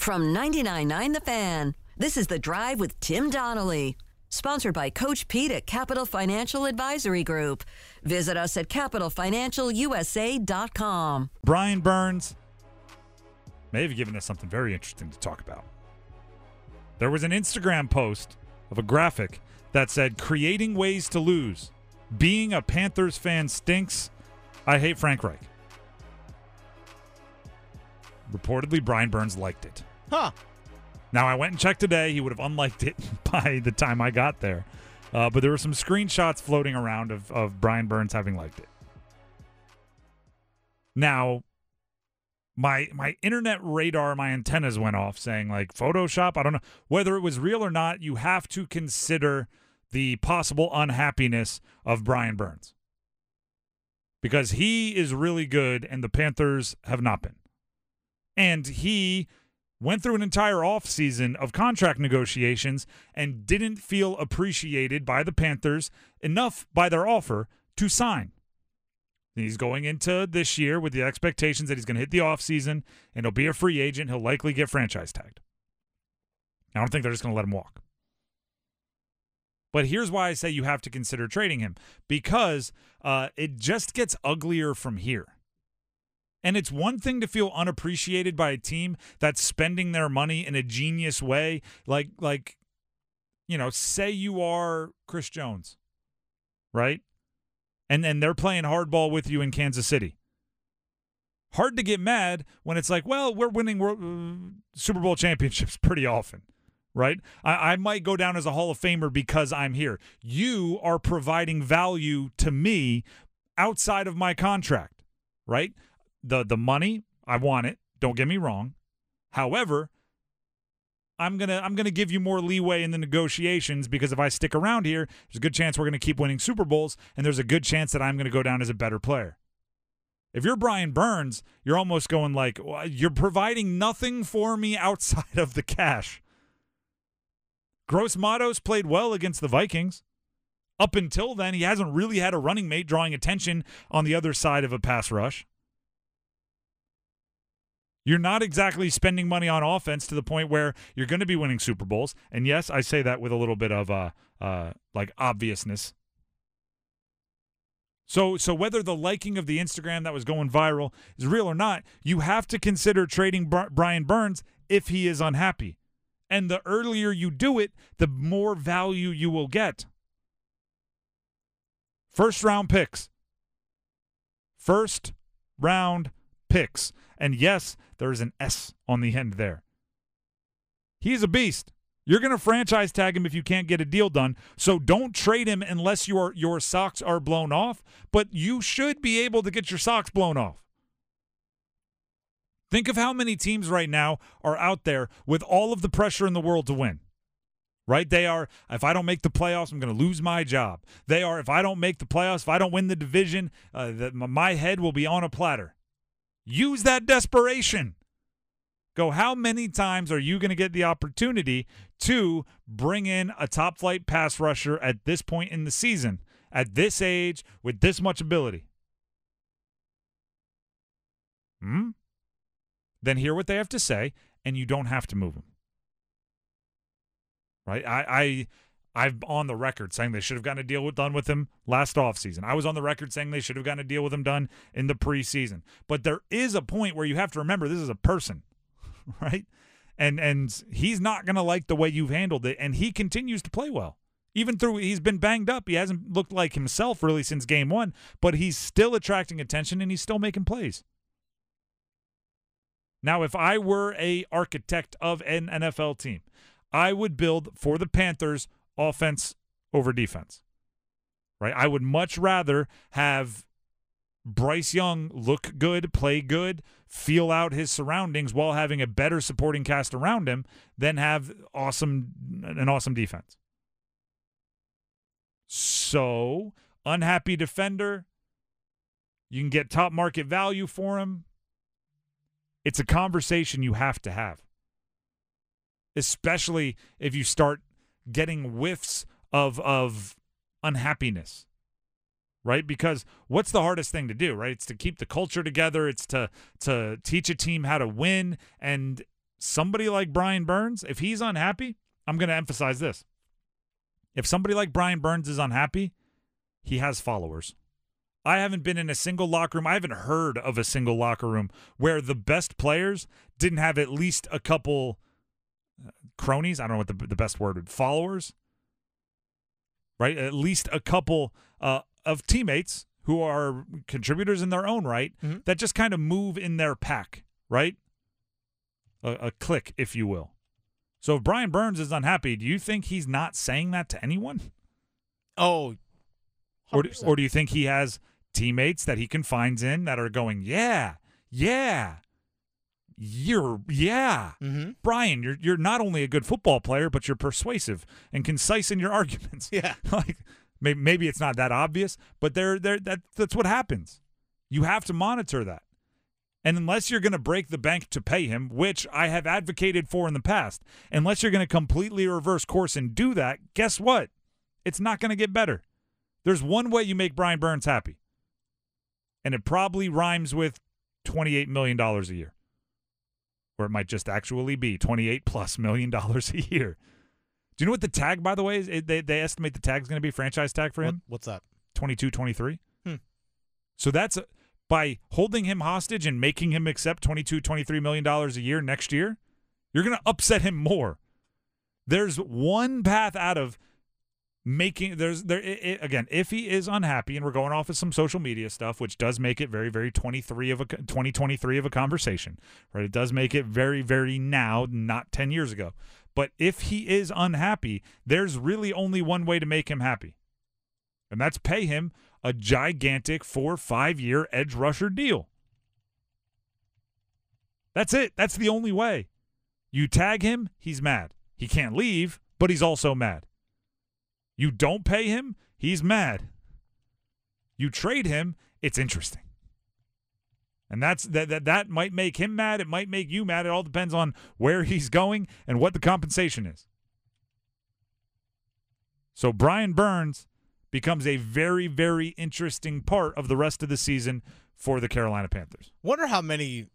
From 99.9 The Fan, this is The Drive with Tim Donnelly. Sponsored by Coach Pete at Capital Financial Advisory Group. Visit us at capitalfinancialusa.com. Brian Burns may have given us something very interesting to talk about. There was an Instagram post of a graphic that said, Creating ways to lose. Being a Panthers fan stinks. I hate Frank Reich. Reportedly, Brian Burns liked it. Huh. Now, I went and checked today. He would have unliked it by the time I got there. Uh, but there were some screenshots floating around of, of Brian Burns having liked it. Now, my my internet radar, my antennas went off saying like Photoshop. I don't know whether it was real or not. You have to consider the possible unhappiness of Brian Burns because he is really good and the Panthers have not been. And he went through an entire offseason of contract negotiations and didn't feel appreciated by the Panthers enough by their offer to sign. He's going into this year with the expectations that he's going to hit the offseason and he'll be a free agent. He'll likely get franchise tagged. I don't think they're just going to let him walk. But here's why I say you have to consider trading him because uh, it just gets uglier from here. And it's one thing to feel unappreciated by a team that's spending their money in a genius way, like like you know, say you are Chris Jones, right? And and they're playing hardball with you in Kansas City. Hard to get mad when it's like, well, we're winning uh, Super Bowl championships pretty often, right? I, I might go down as a Hall of Famer because I'm here. You are providing value to me outside of my contract, right? The the money, I want it. Don't get me wrong. However, I'm gonna I'm gonna give you more leeway in the negotiations because if I stick around here, there's a good chance we're gonna keep winning Super Bowls, and there's a good chance that I'm gonna go down as a better player. If you're Brian Burns, you're almost going like you're providing nothing for me outside of the cash. Gross Matos played well against the Vikings. Up until then, he hasn't really had a running mate drawing attention on the other side of a pass rush. You're not exactly spending money on offense to the point where you're going to be winning Super Bowls. And yes, I say that with a little bit of uh, uh, like obviousness. So, so whether the liking of the Instagram that was going viral is real or not, you have to consider trading Brian Burns if he is unhappy. And the earlier you do it, the more value you will get. First round picks. First round picks. And yes, there is an S on the end there. He's a beast. You're going to franchise tag him if you can't get a deal done. So don't trade him unless your your socks are blown off, but you should be able to get your socks blown off. Think of how many teams right now are out there with all of the pressure in the world to win. Right? They are, if I don't make the playoffs, I'm going to lose my job. They are, if I don't make the playoffs, if I don't win the division, uh, the, my head will be on a platter. Use that desperation. Go, how many times are you going to get the opportunity to bring in a top flight pass rusher at this point in the season, at this age, with this much ability? Hmm? Then hear what they have to say, and you don't have to move them. Right? I, I I'm on the record saying they should have gotten a deal with, done with him last offseason. I was on the record saying they should have gotten a deal with him done in the preseason. But there is a point where you have to remember this is a person, right? And and he's not going to like the way you've handled it and he continues to play well. Even through he's been banged up, he hasn't looked like himself really since game 1, but he's still attracting attention and he's still making plays. Now, if I were a architect of an NFL team, I would build for the Panthers offense over defense. Right? I would much rather have Bryce Young look good, play good, feel out his surroundings while having a better supporting cast around him than have awesome an awesome defense. So, unhappy defender, you can get top market value for him. It's a conversation you have to have. Especially if you start getting whiffs of of unhappiness right because what's the hardest thing to do right it's to keep the culture together it's to to teach a team how to win and somebody like Brian Burns, if he's unhappy, I'm going to emphasize this. If somebody like Brian Burns is unhappy, he has followers. I haven't been in a single locker room. I haven't heard of a single locker room where the best players didn't have at least a couple cronies. I don't know what the, the best word would followers, right? At least a couple uh, of teammates who are contributors in their own right Mhm. that just kind of move in their pack, right? A, a clique, if you will. So if Brian Burns is unhappy, do you think he's not saying that to anyone? Oh, Or, do- 100%. or do you think he has teammates that he confines in that are going, yeah, yeah, you're, yeah. mm-hmm. Brian, you're you're not only a good football player, but you're persuasive and concise in your arguments. Yeah. like maybe, maybe it's not that obvious, but there there that that's what happens. You have to monitor that. And unless you're going to break the bank to pay him, which I have advocated for in the past, unless you're going to completely reverse course and do that, guess what? It's not going to get better. There's one way you make Brian Burns happy. And it probably rhymes with $28 million a year. Or it might just actually be 28 plus million dollars a year. Do you know what the tag, by the way, is? It- They, they estimate the tag is going to be franchise tag for What, him? what's that? 22, 23. Hmm. So that's by holding him hostage and making him accept 22, 23 million dollars a year next year, you're going to upset him more. There's one path out of making there's there i i again if he is unhappy and we're going off of some social media stuff which does make it very very 23 of a 2023 of a conversation right? It does make it very very now not 10 years ago. But if he is unhappy there's really only one way to make him happy. And that's pay him a gigantic four five year edge rusher deal. That's it. That's the only way. You tag him he's mad. He can't leave but he's also mad you don't pay him, he's mad. You trade him, it's interesting. And that's that, that that might make him mad, it might make you mad. It all depends on where he's going and what the compensation is. So Brian Burns becomes a very very interesting part of the rest of the season for the Carolina Panthers. Wonder how many.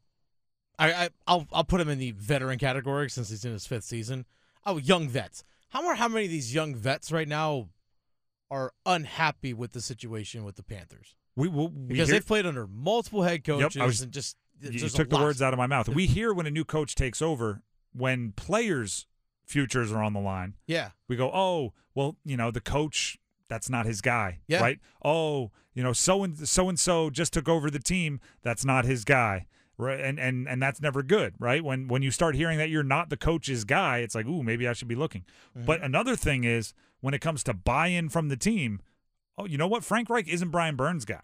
I, I I'll I'll put him in the veteran category since he's in his fifth season. Oh, young vets. How more how many of these young vets right now are unhappy with the situation with the Panthers We will because they've played under multiple head coaches was- and just you took the words out of my mouth. We hear when a new coach takes over, when players' futures are on the line, Yeah, we go, oh, well, you know, the coach, that's not his guy, Yeah. right? Oh, you know, so and so and so just took over the team, that's not his guy, right? And and and that's never good, right? When when you start hearing that you're not the coach's guy, it's like, ooh, maybe I should be looking. Mm-hmm. But another thing is when it comes to buy-in from the team, oh, you know what? Frank Reich isn't Brian Burns' guy.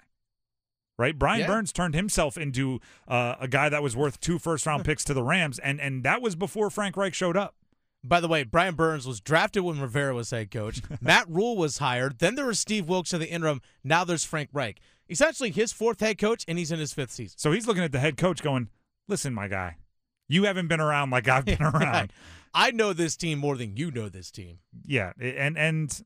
Right, Brian Yeah. Burns turned himself into uh, a guy that was worth two first-round picks to the Rams, and and that was before Frank Reich showed up. By the way, Brian Burns was drafted when Rivera was head coach. Matt Rhule was hired. Then there was Steve Wilks in the interim. Now there's Frank Reich. Essentially his fourth head coach, and he's in his fifth season. So he's looking at the head coach going, listen, my guy, you haven't been around like I've been around. I know this team more than you know this team. yeah. And and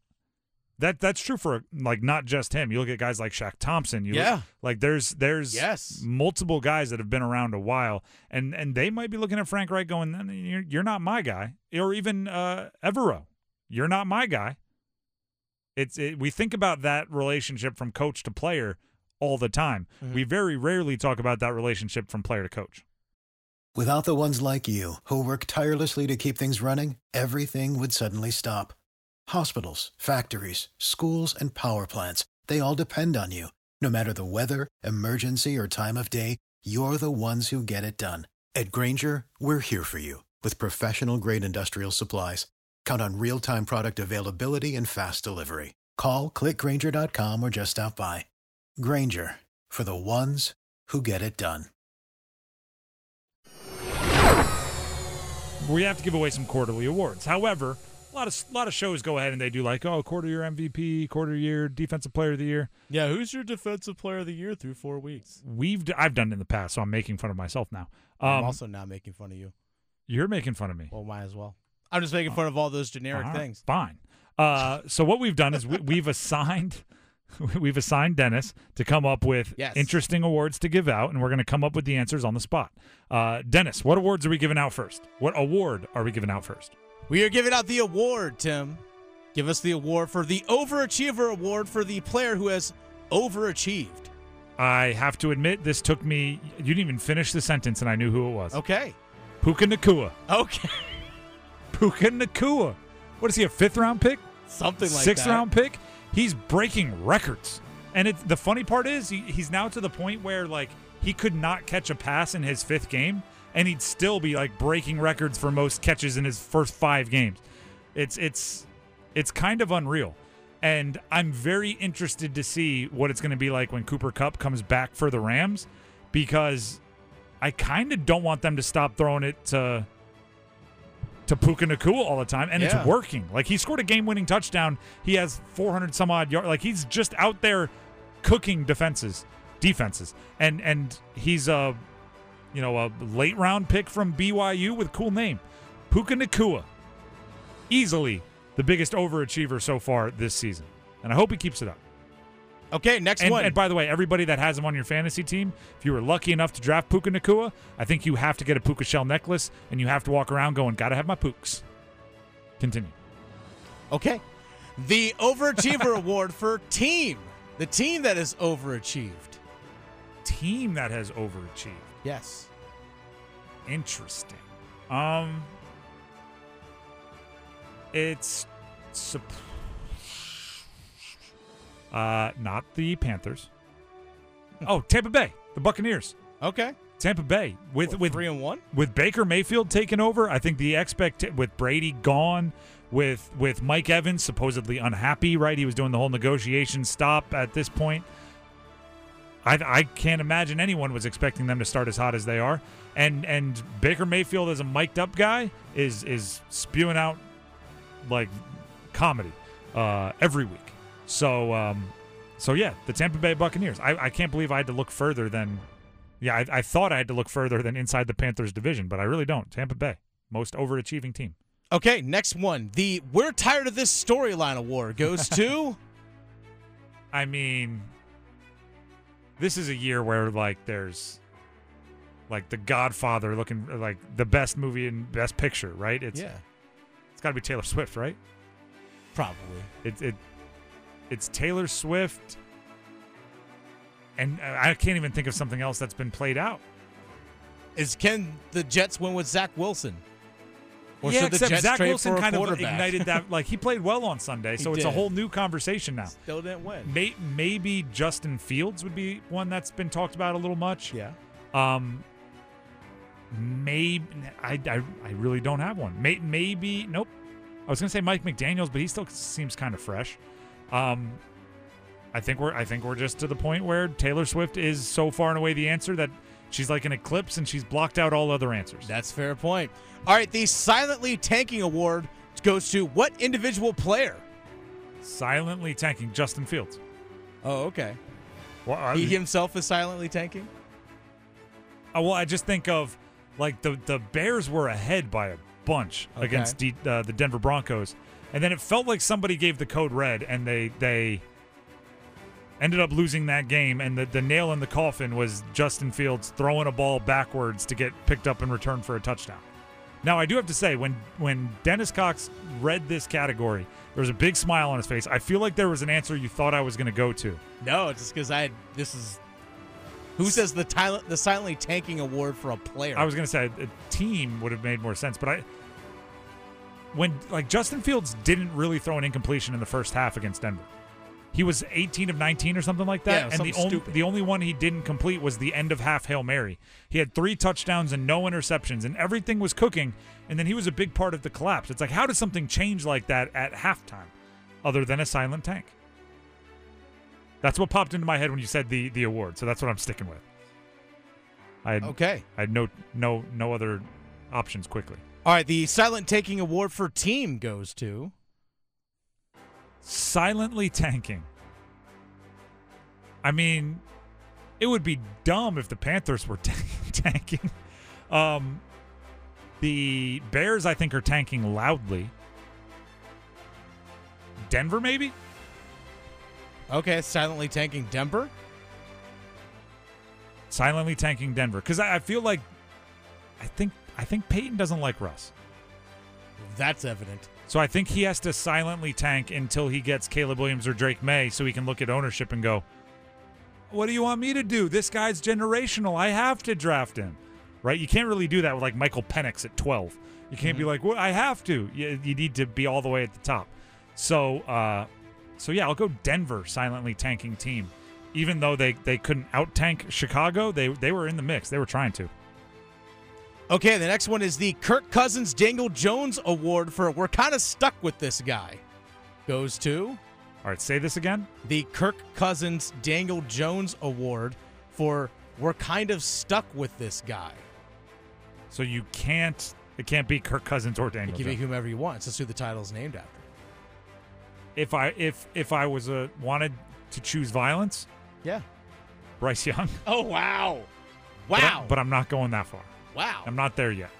that that's true for like not just him. You look at guys like Shaq Thompson. You look- Yeah. like there's there's Yes. multiple guys that have been around a while, and and they might be looking at Frank Reich going, "No, no, you're, you're not my guy, or even uh, Evero, you're not my guy. It's it, we think about that relationship from coach to player all the time. Mm-hmm. We very rarely talk about that relationship from player to coach. Without the ones like you, who work tirelessly to keep things running, everything would suddenly stop. Hospitals, factories, schools, and power plants, they all depend on you. No matter the weather, emergency, or time of day, you're the ones who get it done. At Grainger, we're here for you with professional grade industrial supplies. Count on real time product availability and fast delivery. Call clickgrainger.com or just stop by. Grainger for the ones who get it done. we have to give away some quarterly awards. However, a lot of a lot of shows go ahead and they do like oh quarter year MVP, quarter year defensive player of the year. Yeah, who's your defensive player of the year through four weeks? We've d- I've done it in the past, so I'm making fun of myself now. I'm Um, also not making fun of you. you're making fun of me. Well, might as well. I'm just making fun of all those generic All right, things. Fine. Uh, so what we've done is we, we've assigned we've assigned Dennis to come up with Yes. interesting awards to give out, and we're going to come up with the answers on the spot. Uh, Dennis, what awards are we giving out first? What award are we giving out first? We are giving out the award, Tim. Give us the award for the Overachiever Award for the player who has overachieved. I have to admit, this took me. You didn't even finish the sentence, and I knew who it was. Okay. Puka Nacua. Okay. Puka Nacua. What is he? A fifth round pick? Something like Sixth that. round pick? He's breaking records. And it, the funny part is, he, he's now to the point where like he could not catch a pass in his fifth game, and he'd still be like breaking records for most catches in his first five games. It's it's it's kind of unreal. And I'm very interested to see what it's going to be like when Cooper Kupp comes back for the Rams because I kind of don't want them to stop throwing it to to Puka Nacua all the time, and Yeah. it's working. Like he scored a game-winning touchdown. He has 400 some odd yards. Like he's just out there cooking defenses, defenses, and and he's a you know a late round pick from BYU with a cool name, Puka Nacua. Easily the biggest overachiever so far this season, and I hope he keeps it up. Okay, next And, one. and by the way, everybody that has him on your fantasy team, if you were lucky enough to draft Puka Nacua, I think you have to get a Puka shell necklace and you have to walk around going, gotta have my Pooks. Continue. okay. The Overachiever Award for team. The team that has overachieved. Team that has overachieved. Yes. Interesting. Um, it's sup- uh not the Panthers. Oh, Tampa Bay, the Buccaneers. Okay. Tampa Bay with What, with three and one. with Baker Mayfield taking over, I think the expect with Brady gone, with with Mike Evans supposedly unhappy, right? He was doing the whole negotiation stop at this point. I I can't imagine anyone was expecting them to start as hot as they are. And and Baker Mayfield as a mic'd up guy is is spewing out like comedy uh, every week. So um, so yeah, the Tampa Bay Buccaneers. I, I can't believe I had to look further than yeah, I, I thought I had to look further than inside the Panthers division, but I really don't. Tampa Bay, most overachieving team. Okay, next one. The We're Tired of This Storyline Award goes to. I mean, this is a year where like there's like The Godfather looking like the best movie and best picture, right? It's yeah, it's got to be Taylor Swift, right? probably. It it it's Taylor Swift, and I can't even think of something else that's been played out. Is can the Jets win with Zach Wilson? Or yeah, should the except Jets Zach Wilson kind of ignited that. Like he played well on Sunday, He so it's a whole new conversation now. Still didn't win. May, maybe Justin Fields would be one that's been talked about a little much. Yeah. Um, maybe I, I, I really don't have one. May, maybe nope. I was gonna say Mike McDaniel's, but he still seems kind of fresh. Um, I think we're I think we're just to the point where Taylor Swift is so far and away the answer that she's like an eclipse and she's blocked out all other answers. That's a fair point. All right, the Silently Tanking Award goes to what individual player? Silently tanking Justin Fields. Oh, okay. Well, He himself is silently tanking. Uh, well, I just think of like the the Bears were ahead by a bunch Okay. against D, uh, the Denver Broncos, and then it felt like somebody gave the code red, and they they ended up losing that game. And the the nail in the coffin was Justin Fields throwing a ball backwards to get picked up and returned for a touchdown. Now I do have to say when when Dennis Cox read this category, there was a big smile on his face. I feel like there was an answer you thought I was going to go to. No, just because I had this is who says the the silently tanking award for a player. I was gonna say a team would have made more sense, but I when like Justin Fields didn't really throw an incompletion in the first half against Denver. He was 18 of 19 or something like that, Yeah, and the only the only one he didn't complete was the end of half hail mary. He had three touchdowns and no interceptions, and everything was cooking. And then he was a big part of the collapse. It's like how does something change like that at halftime, other than a silent tank? That's what popped into my head when you said the the award. So that's what I'm sticking with. I had okay. I had no no no other options quickly. All right, the silent Taking award for team goes to Silently tanking. I mean, it would be dumb if the Panthers were tanking. Um, the Bears, I think, are tanking loudly. Denver, maybe. Okay, silently tanking Denver. Silently tanking Denver because I, I feel like I think I think Peyton doesn't like Russ. That's evident. So I think he has to silently tank until he gets Caleb Williams or Drake Maye so he can look at ownership and go, What do you want me to do? This guy's generational. I have to draft him. Right? You can't really do that with like Michael Penix at 12. You can't be like, Well, I have to. You, you need to be all the way at the top. So uh so yeah, I'll go Denver silently tanking team. Even though they, they couldn't out tank Chicago, they they were in the mix. They were trying to. Okay, the next one is the Kirk Cousins Daniel Jones Award for We're Kind of Stuck with This Guy. Goes to All right, say this again. the Kirk Cousins Daniel Jones Award for We're Kind of Stuck with This Guy. So you can't it can't be Kirk Cousins or You Daniel can be Jones. whomever you want. Just who the title is named after. If I if if I was a wanted to choose violence, Yeah. Bryce Young. Oh, wow. But I- Wow. But, I'm not going that far. Wow. I'm not there yet.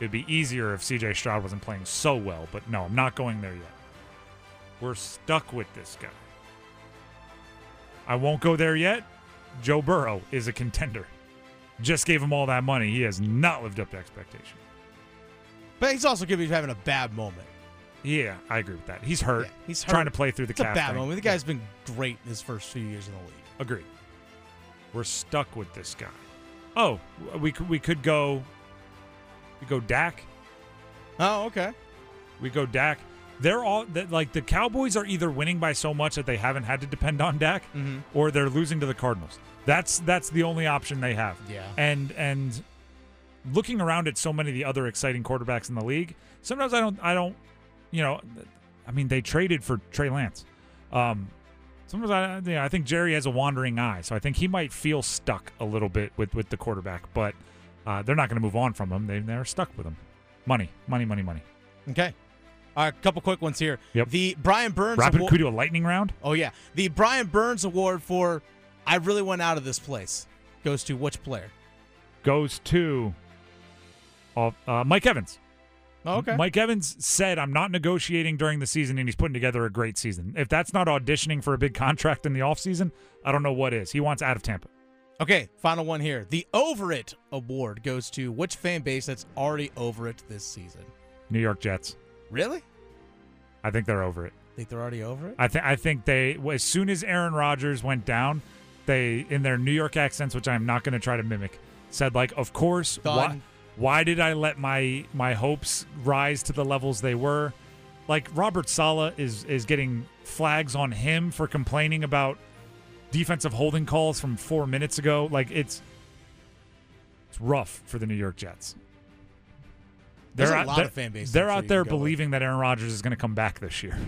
It'd be easier if CJ Stroud wasn't playing so well, but no, I'm not going there yet. We're stuck with this guy. I won't go there yet. Joe Burrow is a contender. Just gave him all that money. He has not lived up to expectation. But he's also going to be having a bad moment. Yeah, I agree with that. He's hurt. Yeah, he's trying to play through the It's a bad thing. moment. The guy's been great in his first few years in the league. Agreed. We're stuck with this guy. Oh, we could we could go. We go Dak. Oh, okay. We go Dak. They're all that like the Cowboys are either winning by so much that they haven't had to depend on Dak, Mm-hmm. or they're losing to the Cardinals. That's that's the only option they have. Yeah. And and looking around at so many of the other exciting quarterbacks in the league, sometimes I don't I don't you know, I mean they traded for Trey Lance. Um sometimes I you know, I think Jerry has a wandering eye, so I think he might feel stuck a little bit with with the quarterback, but uh, they're not going to move on from him. They they're stuck with him. Money, money, money, money. Okay. All right, a couple quick ones here. Yep. The Brian Burns Rapid, Award- could we do a lightning round? Oh yeah, the Brian Burns Award for I really went out of this place goes to which player? Goes to uh, uh, Mike Evans. Oh, okay. Mike Evans said, I'm not negotiating during the season, and he's putting together a great season. If that's not auditioning for a big contract in the offseason, I don't know what is. He wants out of Tampa. Okay, final one here. The Over It Award goes to which fan base that's already over it this season? New York Jets. Really? I think they're over it. Think they're already over it? I think I think they as soon as Aaron Rodgers went down, they in their New York accents, which I'm not going to try to mimic, said like, "Of course, why. Why did I let my my hopes rise to the levels they were?" Like Robert Saleh is is getting flags on him for complaining about defensive holding calls from four minutes ago. Like it's it's rough for the New York Jets. There's a out- lot they're- of fan bases They're out there go with. believing that Aaron Rodgers is going to come back this year.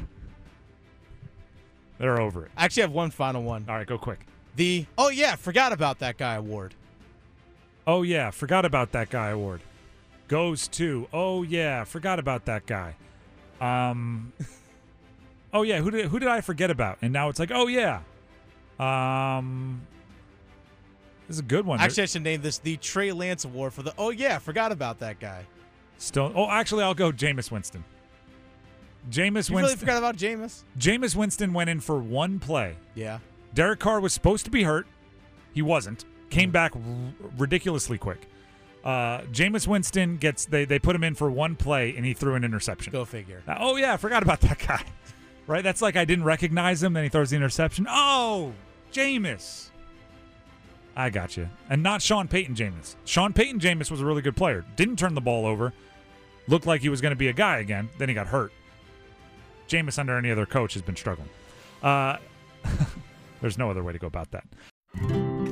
They're over it. I actually have one final one. All right, go quick. The Oh yeah, forgot about that guy award. Oh yeah, forgot about that guy award. Goes to Oh yeah, forgot about that guy. Um Oh yeah, who did who did I forget about? And now it's like, "Oh yeah." Um This is a good one. Actually, I should name this the Trey Lance Award for the Oh yeah, forgot about that guy. Still Oh, actually I'll go Jameis Winston. Jameis You really Winston. forgot about Jameis? Jameis Winston went in for one play. Yeah. Derek Carr was supposed to be hurt. He wasn't. Came back r- ridiculously quick. Uh, Jameis Winston gets they they put him in for one play and he threw an interception. Go figure. Now, oh yeah, I forgot about that guy. Right? That's like I didn't recognize him. Then he throws the interception. Oh, Jameis. I got you. And not Sean Payton Jameis. Sean Payton Jameis was a really good player. Didn't turn the ball over. Looked like he was going to be a guy again. Then he got hurt. Jameis under any other coach has been struggling. Uh, there's no other way to go about that.